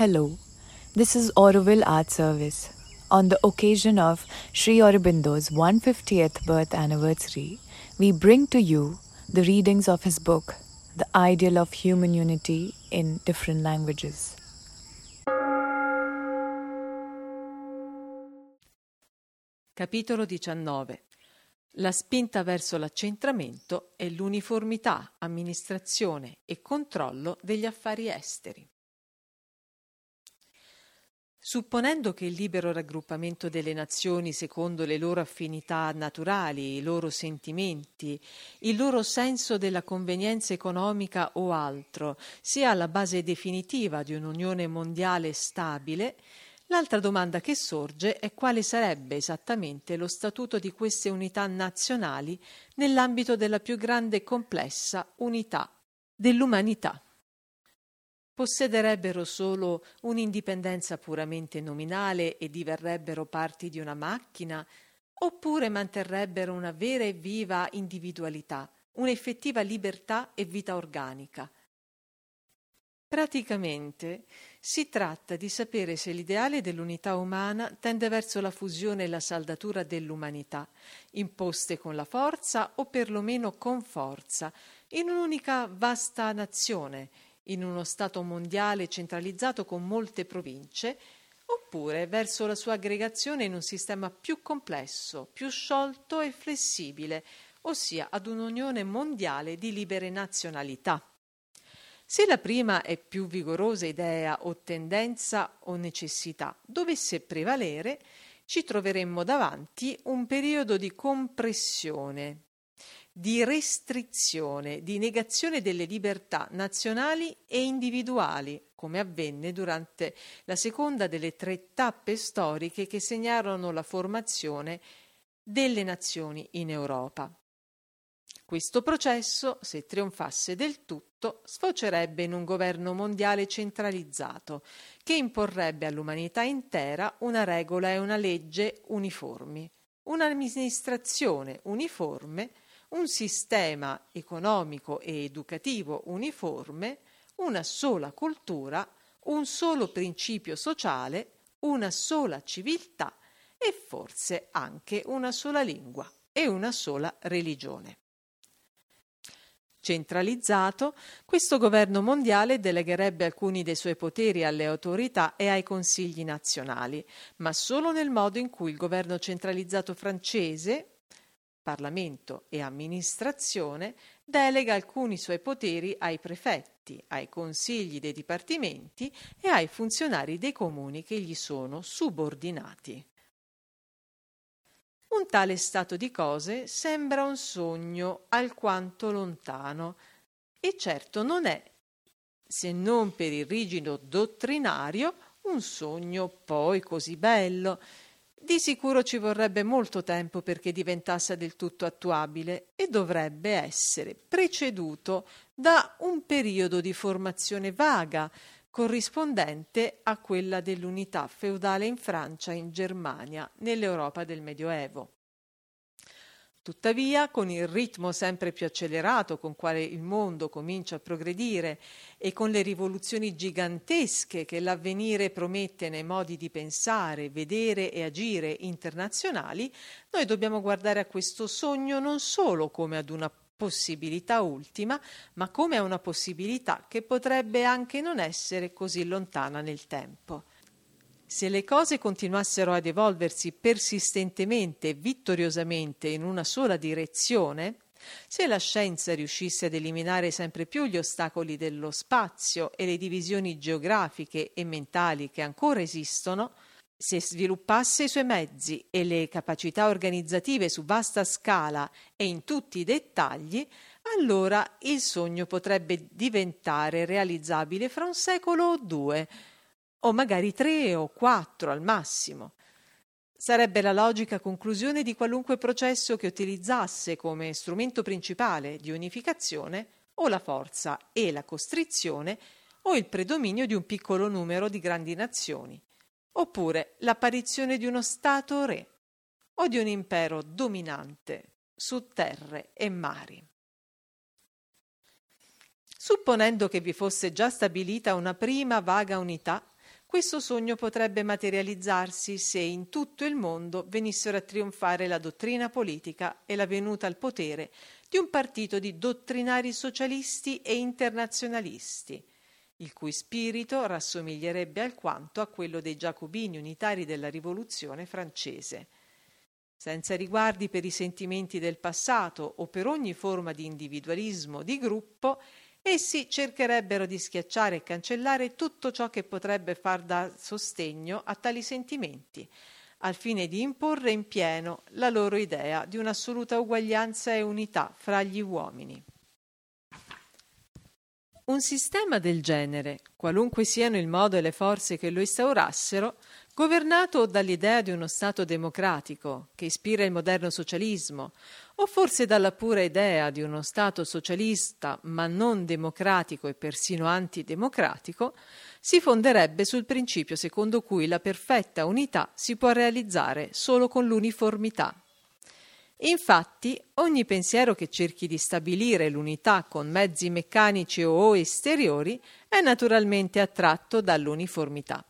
Hello, this is Auroville Art Service. On the occasion of Sri Aurobindo's 150th birth anniversary, we bring to you the readings of his book, The Ideal of Human Unity in Different Languages. Capitolo 19 La spinta verso l'accentramento e l'uniformità, amministrazione e controllo degli affari esteri. Supponendo che il libero raggruppamento delle nazioni secondo le loro affinità naturali, i loro sentimenti, il loro senso della convenienza economica o altro sia la base definitiva di un'unione mondiale stabile, l'altra domanda che sorge è quale sarebbe esattamente lo statuto di queste unità nazionali nell'ambito della più grande e complessa unità dell'umanità possederebbero solo un'indipendenza puramente nominale e diverrebbero parti di una macchina, oppure manterrebbero una vera e viva individualità, un'effettiva libertà e vita organica. Praticamente si tratta di sapere se l'ideale dell'unità umana tende verso la fusione e la saldatura dell'umanità, imposte con la forza o perlomeno con forza, in un'unica vasta nazione, in uno Stato mondiale centralizzato con molte province, oppure verso la sua aggregazione in un sistema più complesso, più sciolto e flessibile, ossia ad un'unione mondiale di libere nazionalità. Se la prima è più vigorosa idea o tendenza o necessità dovesse prevalere, ci troveremmo davanti un periodo di compressione, di restrizione, di negazione delle libertà nazionali e individuali, come avvenne durante la seconda delle tre tappe storiche che segnarono la formazione delle nazioni in Europa. Questo processo, se trionfasse del tutto, sfocerebbe in un governo mondiale centralizzato, che imporrebbe all'umanità intera una regola e una legge uniformi, un'amministrazione uniforme un sistema economico e educativo uniforme, una sola cultura, un solo principio sociale, una sola civiltà e forse anche una sola lingua e una sola religione. Centralizzato, questo governo mondiale delegherebbe alcuni dei suoi poteri alle autorità e ai consigli nazionali, ma solo nel modo in cui il governo centralizzato francese, Parlamento e amministrazione, delega alcuni suoi poteri ai prefetti, ai consigli dei dipartimenti e ai funzionari dei comuni che gli sono subordinati. Un tale stato di cose sembra un sogno alquanto lontano e certo non è, se non per il rigido dottrinario, un sogno poi così bello di sicuro ci vorrebbe molto tempo perché diventasse del tutto attuabile e dovrebbe essere preceduto da un periodo di formazione vaga corrispondente a quella dell'unità feudale in Francia e in Germania nell'Europa del Medioevo. Tuttavia, con il ritmo sempre più accelerato con quale il mondo comincia a progredire e con le rivoluzioni gigantesche che l'avvenire promette nei modi di pensare, vedere e agire internazionali, noi dobbiamo guardare a questo sogno non solo come ad una possibilità ultima, ma come a una possibilità che potrebbe anche non essere così lontana nel tempo. Se le cose continuassero ad evolversi persistentemente e vittoriosamente in una sola direzione, se la scienza riuscisse ad eliminare sempre più gli ostacoli dello spazio e le divisioni geografiche e mentali che ancora esistono, se sviluppasse i suoi mezzi e le capacità organizzative su vasta scala e in tutti i dettagli, allora il sogno potrebbe diventare realizzabile fra un secolo o due, o magari tre o quattro al massimo. Sarebbe la logica conclusione di qualunque processo che utilizzasse come strumento principale di unificazione o la forza e la costrizione o il predominio di un piccolo numero di grandi nazioni, oppure l'apparizione di uno Stato re o di un impero dominante su terre e mari. Supponendo che vi fosse già stabilita una prima vaga unità, questo sogno potrebbe materializzarsi se in tutto il mondo venissero a trionfare la dottrina politica e la venuta al potere di un partito di dottrinari socialisti e internazionalisti, il cui spirito rassomiglierebbe alquanto a quello dei giacobini unitari della rivoluzione francese. Senza riguardi per i sentimenti del passato o per ogni forma di individualismo di gruppo, essi cercherebbero di schiacciare e cancellare tutto ciò che potrebbe far da sostegno a tali sentimenti, al fine di imporre in pieno la loro idea di un'assoluta uguaglianza e unità fra gli uomini. Un sistema del genere, qualunque siano il modo e le forze che lo instaurassero, governato dall'idea di uno Stato democratico che ispira il moderno socialismo, o forse dalla pura idea di uno Stato socialista ma non democratico e persino antidemocratico, si fonderebbe sul principio secondo cui la perfetta unità si può realizzare solo con l'uniformità. Infatti, ogni pensiero che cerchi di stabilire l'unità con mezzi meccanici o esteriori è naturalmente attratto dall'uniformità.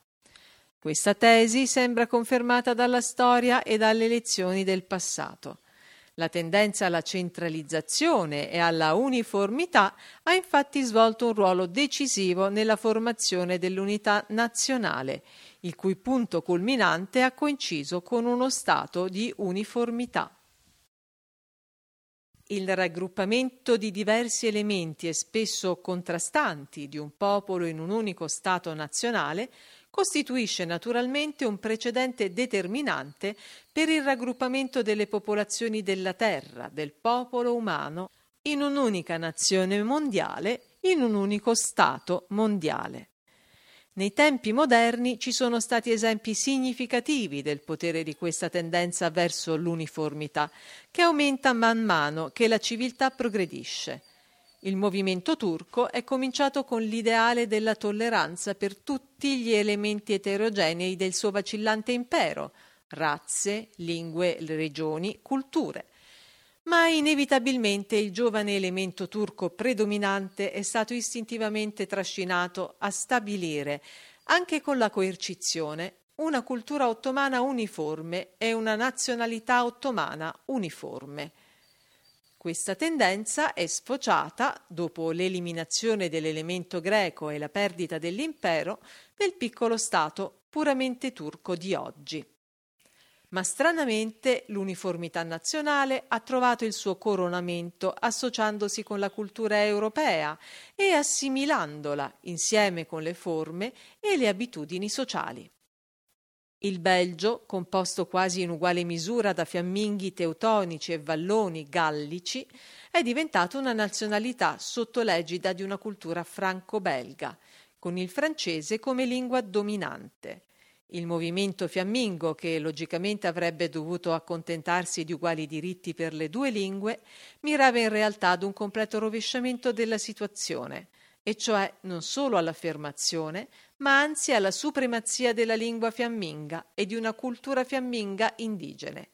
Questa tesi sembra confermata dalla storia e dalle lezioni del passato. La tendenza alla centralizzazione e alla uniformità ha infatti svolto un ruolo decisivo nella formazione dell'unità nazionale, il cui punto culminante ha coinciso con uno stato di uniformità. Il raggruppamento di diversi elementi e spesso contrastanti di un popolo in un unico Stato nazionale costituisce naturalmente un precedente determinante per il raggruppamento delle popolazioni della Terra, del popolo umano, in un'unica nazione mondiale, in un unico Stato mondiale. Nei tempi moderni ci sono stati esempi significativi del potere di questa tendenza verso l'uniformità, che aumenta man mano che la civiltà progredisce. Il movimento turco è cominciato con l'ideale della tolleranza per tutti gli elementi eterogenei del suo vacillante impero, razze, lingue, regioni, culture. Ma inevitabilmente il giovane elemento turco predominante è stato istintivamente trascinato a stabilire, anche con la coercizione, una cultura ottomana uniforme e una nazionalità ottomana uniforme. Questa tendenza è sfociata, dopo l'eliminazione dell'elemento greco e la perdita dell'impero, nel piccolo Stato puramente turco di oggi. Ma stranamente l'uniformità nazionale ha trovato il suo coronamento associandosi con la cultura europea e assimilandola insieme con le forme e le abitudini sociali. Il Belgio, composto quasi in uguale misura da fiamminghi teutonici e valloni gallici, è diventato una nazionalità sotto l'egida di una cultura franco-belga, con il francese come lingua dominante. Il movimento fiammingo, che logicamente avrebbe dovuto accontentarsi di uguali diritti per le due lingue, mirava in realtà ad un completo rovesciamento della situazione e cioè non solo all'affermazione, ma anzi alla supremazia della lingua fiamminga e di una cultura fiamminga indigene.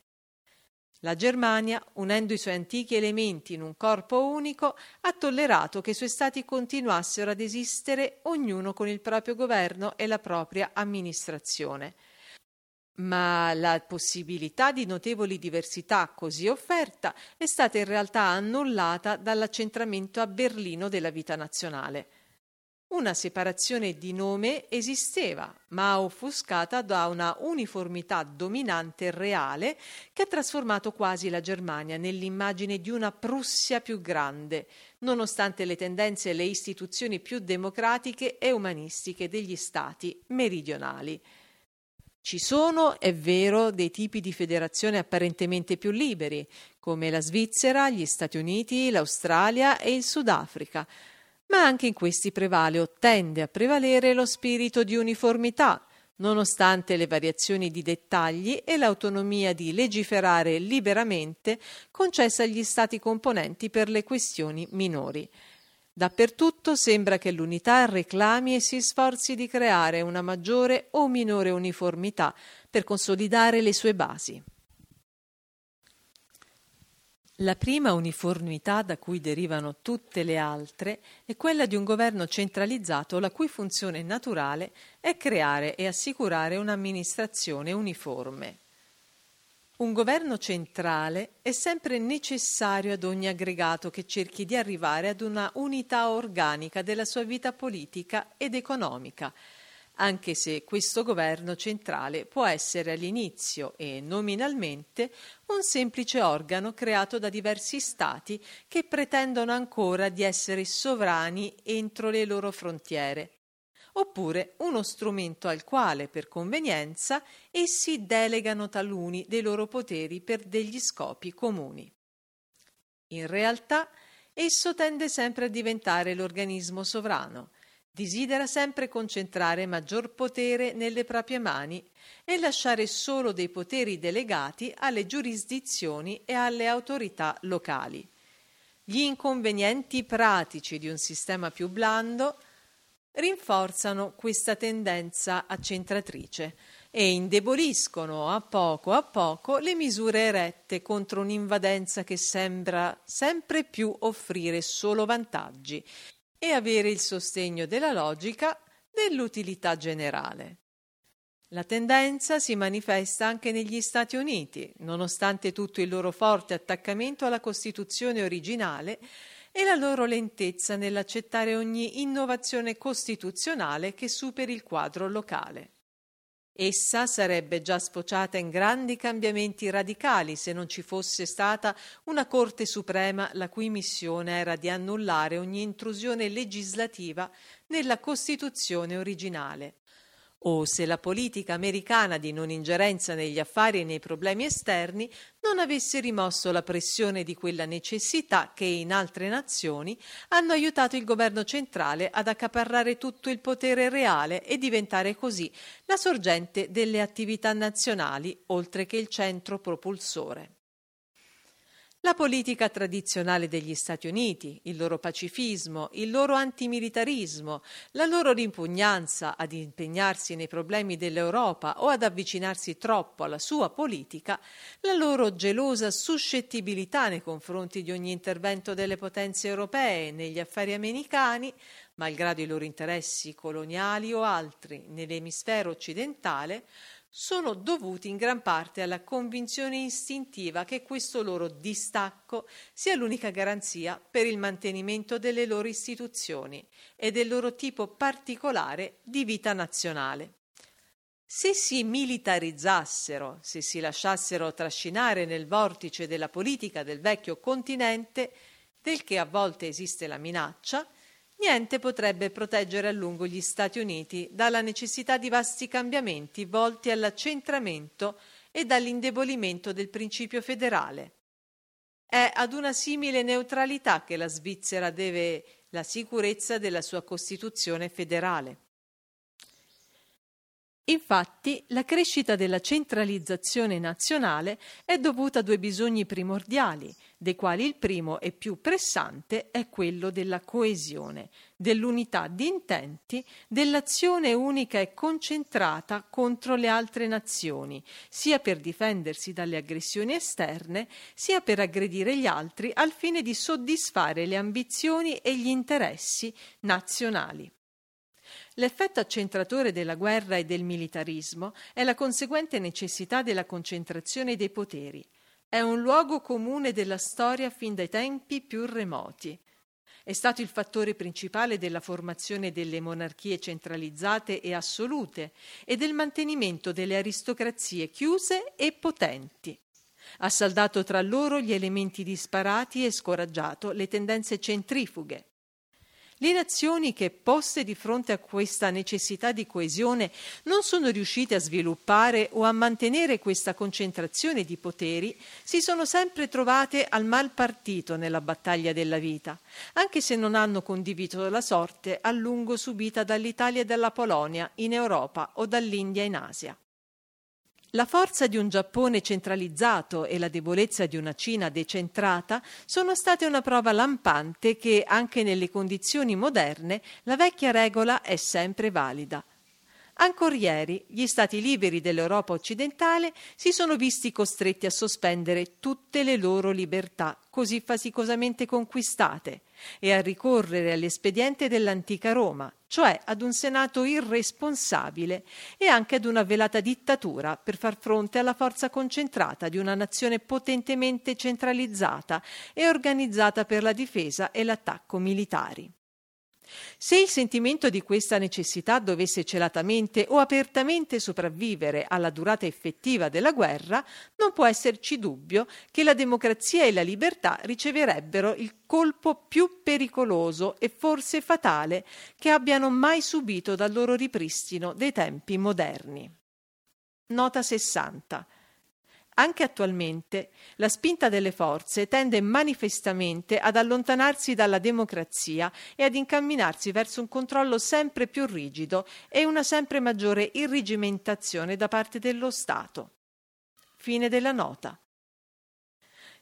La Germania, unendo i suoi antichi elementi in un corpo unico, ha tollerato che i suoi stati continuassero ad esistere ognuno con il proprio governo e la propria amministrazione. Ma la possibilità di notevoli diversità così offerta è stata in realtà annullata dall'accentramento a Berlino della vita nazionale. Una separazione di nome esisteva, ma offuscata da una uniformità dominante reale che ha trasformato quasi la Germania nell'immagine di una Prussia più grande, nonostante le tendenze e le istituzioni più democratiche e umanistiche degli stati meridionali. Ci sono, è vero, dei tipi di federazione apparentemente più liberi, come la Svizzera, gli Stati Uniti, l'Australia e il Sudafrica, ma anche in questi prevale o tende a prevalere lo spirito di uniformità, nonostante le variazioni di dettagli e l'autonomia di legiferare liberamente concessa agli Stati componenti per le questioni minori. Dappertutto sembra che l'unità reclami e si sforzi di creare una maggiore o minore uniformità per consolidare le sue basi. La prima uniformità da cui derivano tutte le altre è quella di un governo centralizzato la cui funzione naturale è creare e assicurare un'amministrazione uniforme. Un governo centrale è sempre necessario ad ogni aggregato che cerchi di arrivare ad una unità organica della sua vita politica ed economica, anche se questo governo centrale può essere all'inizio e nominalmente un semplice organo creato da diversi stati che pretendono ancora di essere sovrani entro le loro frontiere oppure uno strumento al quale, per convenienza, essi delegano taluni dei loro poteri per degli scopi comuni. In realtà, esso tende sempre a diventare l'organismo sovrano, desidera sempre concentrare maggior potere nelle proprie mani e lasciare solo dei poteri delegati alle giurisdizioni e alle autorità locali. Gli inconvenienti pratici di un sistema più blando rinforzano questa tendenza accentratrice e indeboliscono a poco a poco le misure erette contro un'invadenza che sembra sempre più offrire solo vantaggi e avere il sostegno della logica dell'utilità generale. La tendenza si manifesta anche negli Stati Uniti, nonostante tutto il loro forte attaccamento alla Costituzione originale e la loro lentezza nell'accettare ogni innovazione costituzionale che superi il quadro locale. Essa sarebbe già sfociata in grandi cambiamenti radicali se non ci fosse stata una Corte Suprema la cui missione era di annullare ogni intrusione legislativa nella Costituzione originale o se la politica americana di non ingerenza negli affari e nei problemi esterni non avesse rimosso la pressione di quella necessità che in altre nazioni hanno aiutato il governo centrale ad accaparrare tutto il potere reale e diventare così la sorgente delle attività nazionali oltre che il centro propulsore. La politica tradizionale degli Stati Uniti, il loro pacifismo, il loro antimilitarismo, la loro ripugnanza ad impegnarsi nei problemi dell'Europa o ad avvicinarsi troppo alla sua politica, la loro gelosa suscettibilità nei confronti di ogni intervento delle potenze europee negli affari americani, malgrado i loro interessi coloniali o altri nell'emisfero occidentale, sono dovuti in gran parte alla convinzione istintiva che questo loro distacco sia l'unica garanzia per il mantenimento delle loro istituzioni e del loro tipo particolare di vita nazionale. Se si militarizzassero, se si lasciassero trascinare nel vortice della politica del vecchio continente, del che a volte esiste la minaccia, niente potrebbe proteggere a lungo gli Stati Uniti dalla necessità di vasti cambiamenti volti all'accentramento e dall'indebolimento del principio federale. È ad una simile neutralità che la Svizzera deve la sicurezza della sua Costituzione federale. Infatti, la crescita della centralizzazione nazionale è dovuta a due bisogni primordiali, dei quali il primo e più pressante è quello della coesione, dell'unità di intenti, dell'azione unica e concentrata contro le altre nazioni, sia per difendersi dalle aggressioni esterne, sia per aggredire gli altri al fine di soddisfare le ambizioni e gli interessi nazionali. L'effetto accentratore della guerra e del militarismo è la conseguente necessità della concentrazione dei poteri. È un luogo comune della storia fin dai tempi più remoti. È stato il fattore principale della formazione delle monarchie centralizzate e assolute e del mantenimento delle aristocrazie chiuse e potenti. Ha saldato tra loro gli elementi disparati e scoraggiato le tendenze centrifughe. Le nazioni che, poste di fronte a questa necessità di coesione, non sono riuscite a sviluppare o a mantenere questa concentrazione di poteri, si sono sempre trovate al mal partito nella battaglia della vita, anche se non hanno condiviso la sorte a lungo subita dall'Italia e dalla Polonia in Europa o dall'India in Asia. La forza di un Giappone centralizzato e la debolezza di una Cina decentrata sono state una prova lampante che, anche nelle condizioni moderne, la vecchia regola è sempre valida. Ancora ieri gli Stati liberi dell'Europa occidentale si sono visti costretti a sospendere tutte le loro libertà così faticosamente conquistate e a ricorrere all'espediente dell'antica Roma, cioè ad un Senato irresponsabile e anche ad una velata dittatura per far fronte alla forza concentrata di una nazione potentemente centralizzata e organizzata per la difesa e l'attacco militari. Se il sentimento di questa necessità dovesse celatamente o apertamente sopravvivere alla durata effettiva della guerra, non può esserci dubbio che la democrazia e la libertà riceverebbero il colpo più pericoloso e forse fatale che abbiano mai subito dal loro ripristino dei tempi moderni. Nota 60. Anche attualmente la spinta delle forze tende manifestamente ad allontanarsi dalla democrazia e ad incamminarsi verso un controllo sempre più rigido e una sempre maggiore irrigimentazione da parte dello Stato. Fine della nota.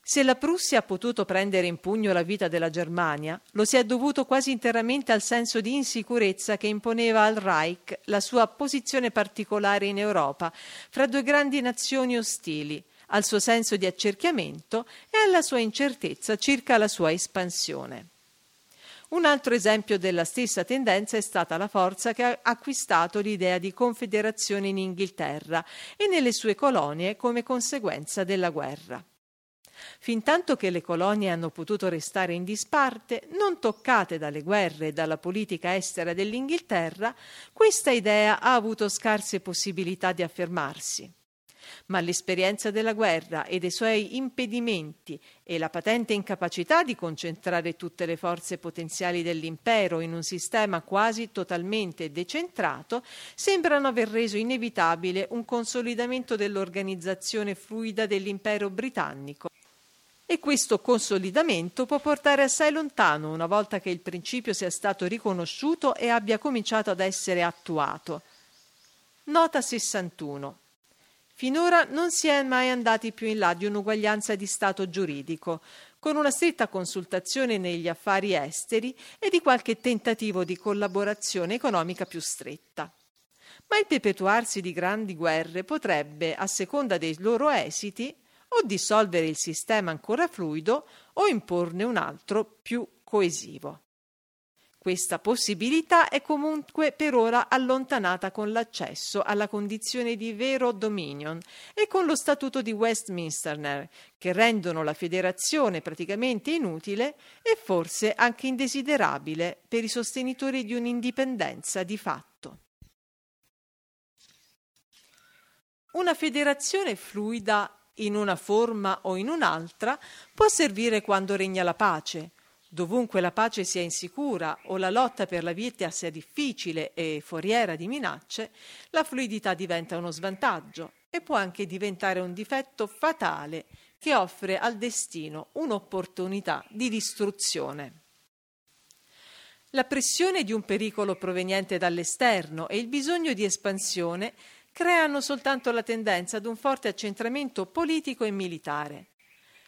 Se la Prussia ha potuto prendere in pugno la vita della Germania, lo si è dovuto quasi interamente al senso di insicurezza che imponeva al Reich la sua posizione particolare in Europa, fra due grandi nazioni ostili, al suo senso di accerchiamento e alla sua incertezza circa la sua espansione. Un altro esempio della stessa tendenza è stata la forza che ha acquistato l'idea di confederazione in Inghilterra e nelle sue colonie come conseguenza della guerra. Fintanto che le colonie hanno potuto restare in disparte, non toccate dalle guerre e dalla politica estera dell'Inghilterra, questa idea ha avuto scarse possibilità di affermarsi. Ma l'esperienza della guerra e dei suoi impedimenti e la patente incapacità di concentrare tutte le forze potenziali dell'impero in un sistema quasi totalmente decentrato sembrano aver reso inevitabile un consolidamento dell'organizzazione fluida dell'impero britannico e questo consolidamento può portare assai lontano una volta che il principio sia stato riconosciuto e abbia cominciato ad essere attuato. Nota 61. Finora non si è mai andati più in là di un'uguaglianza di stato giuridico, con una stretta consultazione negli affari esteri e di qualche tentativo di collaborazione economica più stretta. Ma il perpetuarsi di grandi guerre potrebbe, a seconda dei loro esiti, o dissolvere il sistema ancora fluido o imporne un altro più coesivo. Questa possibilità è comunque per ora allontanata con l'accesso alla condizione di vero dominion e con lo Statuto di Westminster, che rendono la federazione praticamente inutile e forse anche indesiderabile per i sostenitori di un'indipendenza di fatto. Una federazione fluida in una forma o in un'altra, può servire quando regna la pace. Dovunque la pace sia insicura o la lotta per la vita sia difficile e foriera di minacce, la fluidità diventa uno svantaggio e può anche diventare un difetto fatale che offre al destino un'opportunità di distruzione. La pressione di un pericolo proveniente dall'esterno e il bisogno di espansione creano soltanto la tendenza ad un forte accentramento politico e militare.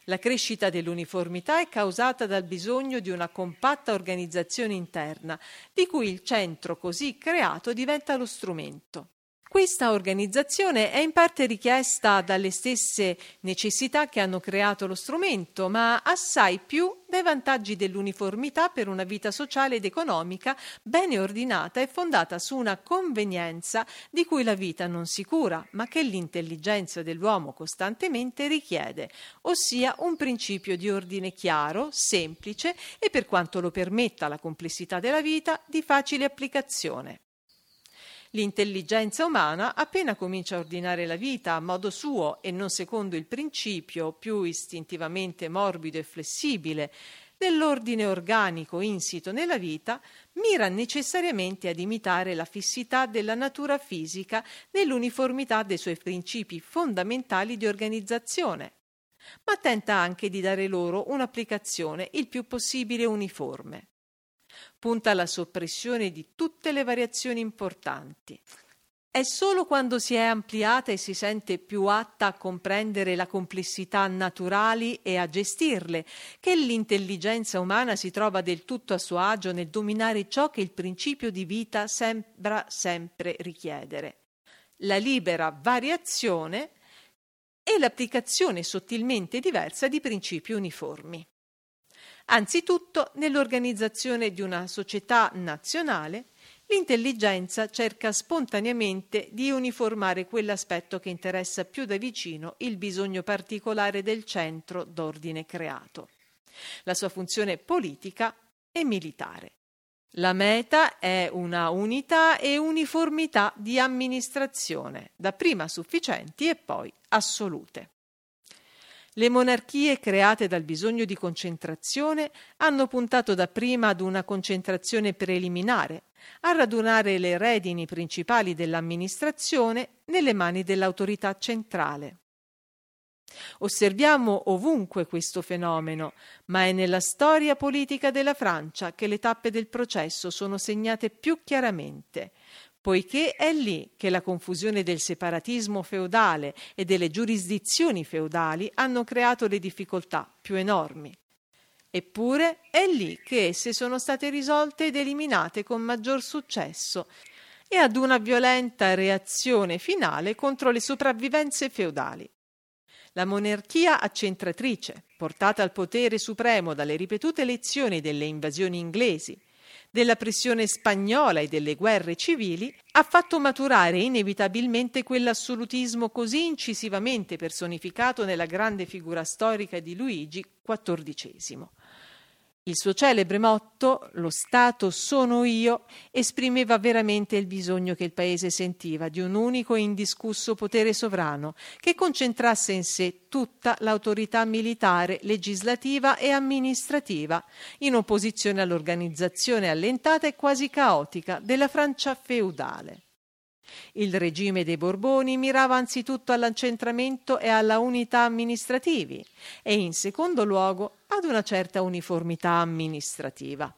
La crescita dell'uniformità è causata dal bisogno di una compatta organizzazione interna, di cui il centro così creato diventa lo strumento. Questa organizzazione è in parte richiesta dalle stesse necessità che hanno creato lo strumento, ma assai più dai vantaggi dell'uniformità per una vita sociale ed economica bene ordinata e fondata su una convenienza di cui la vita non si cura, ma che l'intelligenza dell'uomo costantemente richiede, ossia un principio di ordine chiaro, semplice e per quanto lo permetta la complessità della vita, di facile applicazione. L'intelligenza umana, appena comincia a ordinare la vita a modo suo e non secondo il principio più istintivamente morbido e flessibile dell'ordine organico insito nella vita, mira necessariamente ad imitare la fissità della natura fisica nell'uniformità dei suoi principi fondamentali di organizzazione, ma tenta anche di dare loro un'applicazione il più possibile uniforme punta alla soppressione di tutte le variazioni importanti. È solo quando si è ampliata e si sente più atta a comprendere la complessità naturali e a gestirle che l'intelligenza umana si trova del tutto a suo agio nel dominare ciò che il principio di vita sembra sempre richiedere. La libera variazione e l'applicazione sottilmente diversa di principi uniformi. Anzitutto, nell'organizzazione di una società nazionale, L'intelligenza cerca spontaneamente di uniformare quell'aspetto che interessa più da vicino il bisogno particolare del centro d'ordine creato, la sua funzione politica e militare. La meta è una unità e uniformità di amministrazione, dapprima sufficienti e poi assolute. Le monarchie create dal bisogno di concentrazione hanno puntato dapprima ad una concentrazione preliminare, a radunare le redini principali dell'amministrazione nelle mani dell'autorità centrale. Osserviamo ovunque questo fenomeno, ma è nella storia politica della Francia che le tappe del processo sono segnate più chiaramente, poiché è lì che la confusione del separatismo feudale e delle giurisdizioni feudali hanno creato le difficoltà più enormi. Eppure è lì che esse sono state risolte ed eliminate con maggior successo e ad una violenta reazione finale contro le sopravvivenze feudali. La monarchia accentratrice, portata al potere supremo dalle ripetute lezioni delle invasioni inglesi, della pressione spagnola e delle guerre civili, ha fatto maturare inevitabilmente quell'assolutismo così incisivamente personificato nella grande figura storica di Luigi XIV. Il suo celebre motto, lo Stato sono io, esprimeva veramente il bisogno che il Paese sentiva di un unico e indiscusso potere sovrano che concentrasse in sé tutta l'autorità militare, legislativa e amministrativa, in opposizione all'organizzazione allentata e quasi caotica della Francia feudale. Il regime dei Borboni mirava anzitutto all'accentramento e alla unità amministrativi e in secondo luogo ad una certa uniformità amministrativa.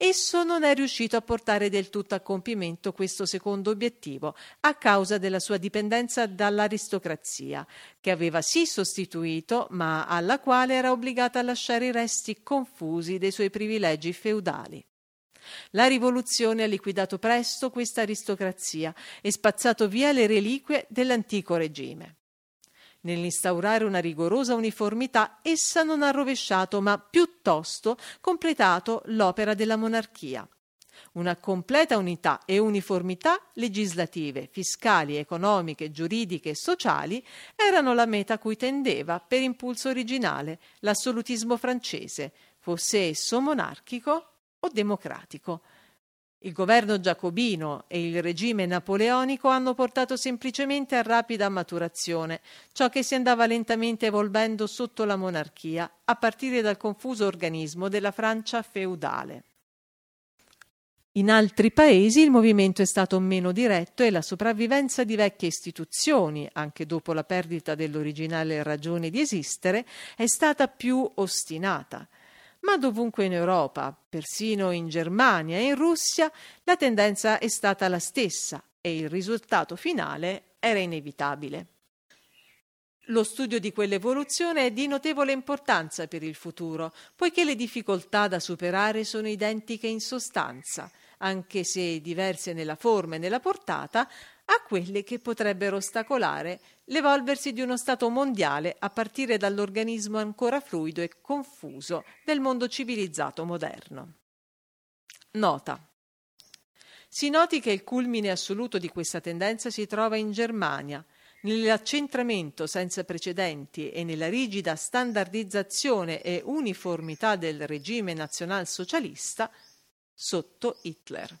Esso non è riuscito a portare del tutto a compimento questo secondo obiettivo a causa della sua dipendenza dall'aristocrazia, che aveva sì sostituito, ma alla quale era obbligata a lasciare i resti confusi dei suoi privilegi feudali. La rivoluzione ha liquidato presto questa aristocrazia e spazzato via le reliquie dell'antico regime. Nell'instaurare una rigorosa uniformità, essa non ha rovesciato, ma piuttosto completato l'opera della monarchia. Una completa unità e uniformità legislative, fiscali, economiche, giuridiche e sociali erano la meta a cui tendeva, per impulso originale, l'assolutismo francese, fosse esso monarchico o democratico. Il governo giacobino e il regime napoleonico hanno portato semplicemente a rapida maturazione ciò che si andava lentamente evolvendo sotto la monarchia, a partire dal confuso organismo della Francia feudale. In altri paesi il movimento è stato meno diretto e la sopravvivenza di vecchie istituzioni, anche dopo la perdita dell'originale ragione di esistere, è stata più ostinata ma dovunque in Europa, persino in Germania e in Russia, la tendenza è stata la stessa e il risultato finale era inevitabile. Lo studio di quell'evoluzione è di notevole importanza per il futuro, poiché le difficoltà da superare sono identiche in sostanza, anche se diverse nella forma e nella portata, a quelle che potrebbero ostacolare l'evolversi di uno Stato mondiale a partire dall'organismo ancora fluido e confuso del mondo civilizzato moderno. Nota. Si noti che il culmine assoluto di questa tendenza si trova in Germania, nell'accentramento senza precedenti e nella rigida standardizzazione e uniformità del regime nazionalsocialista sotto Hitler.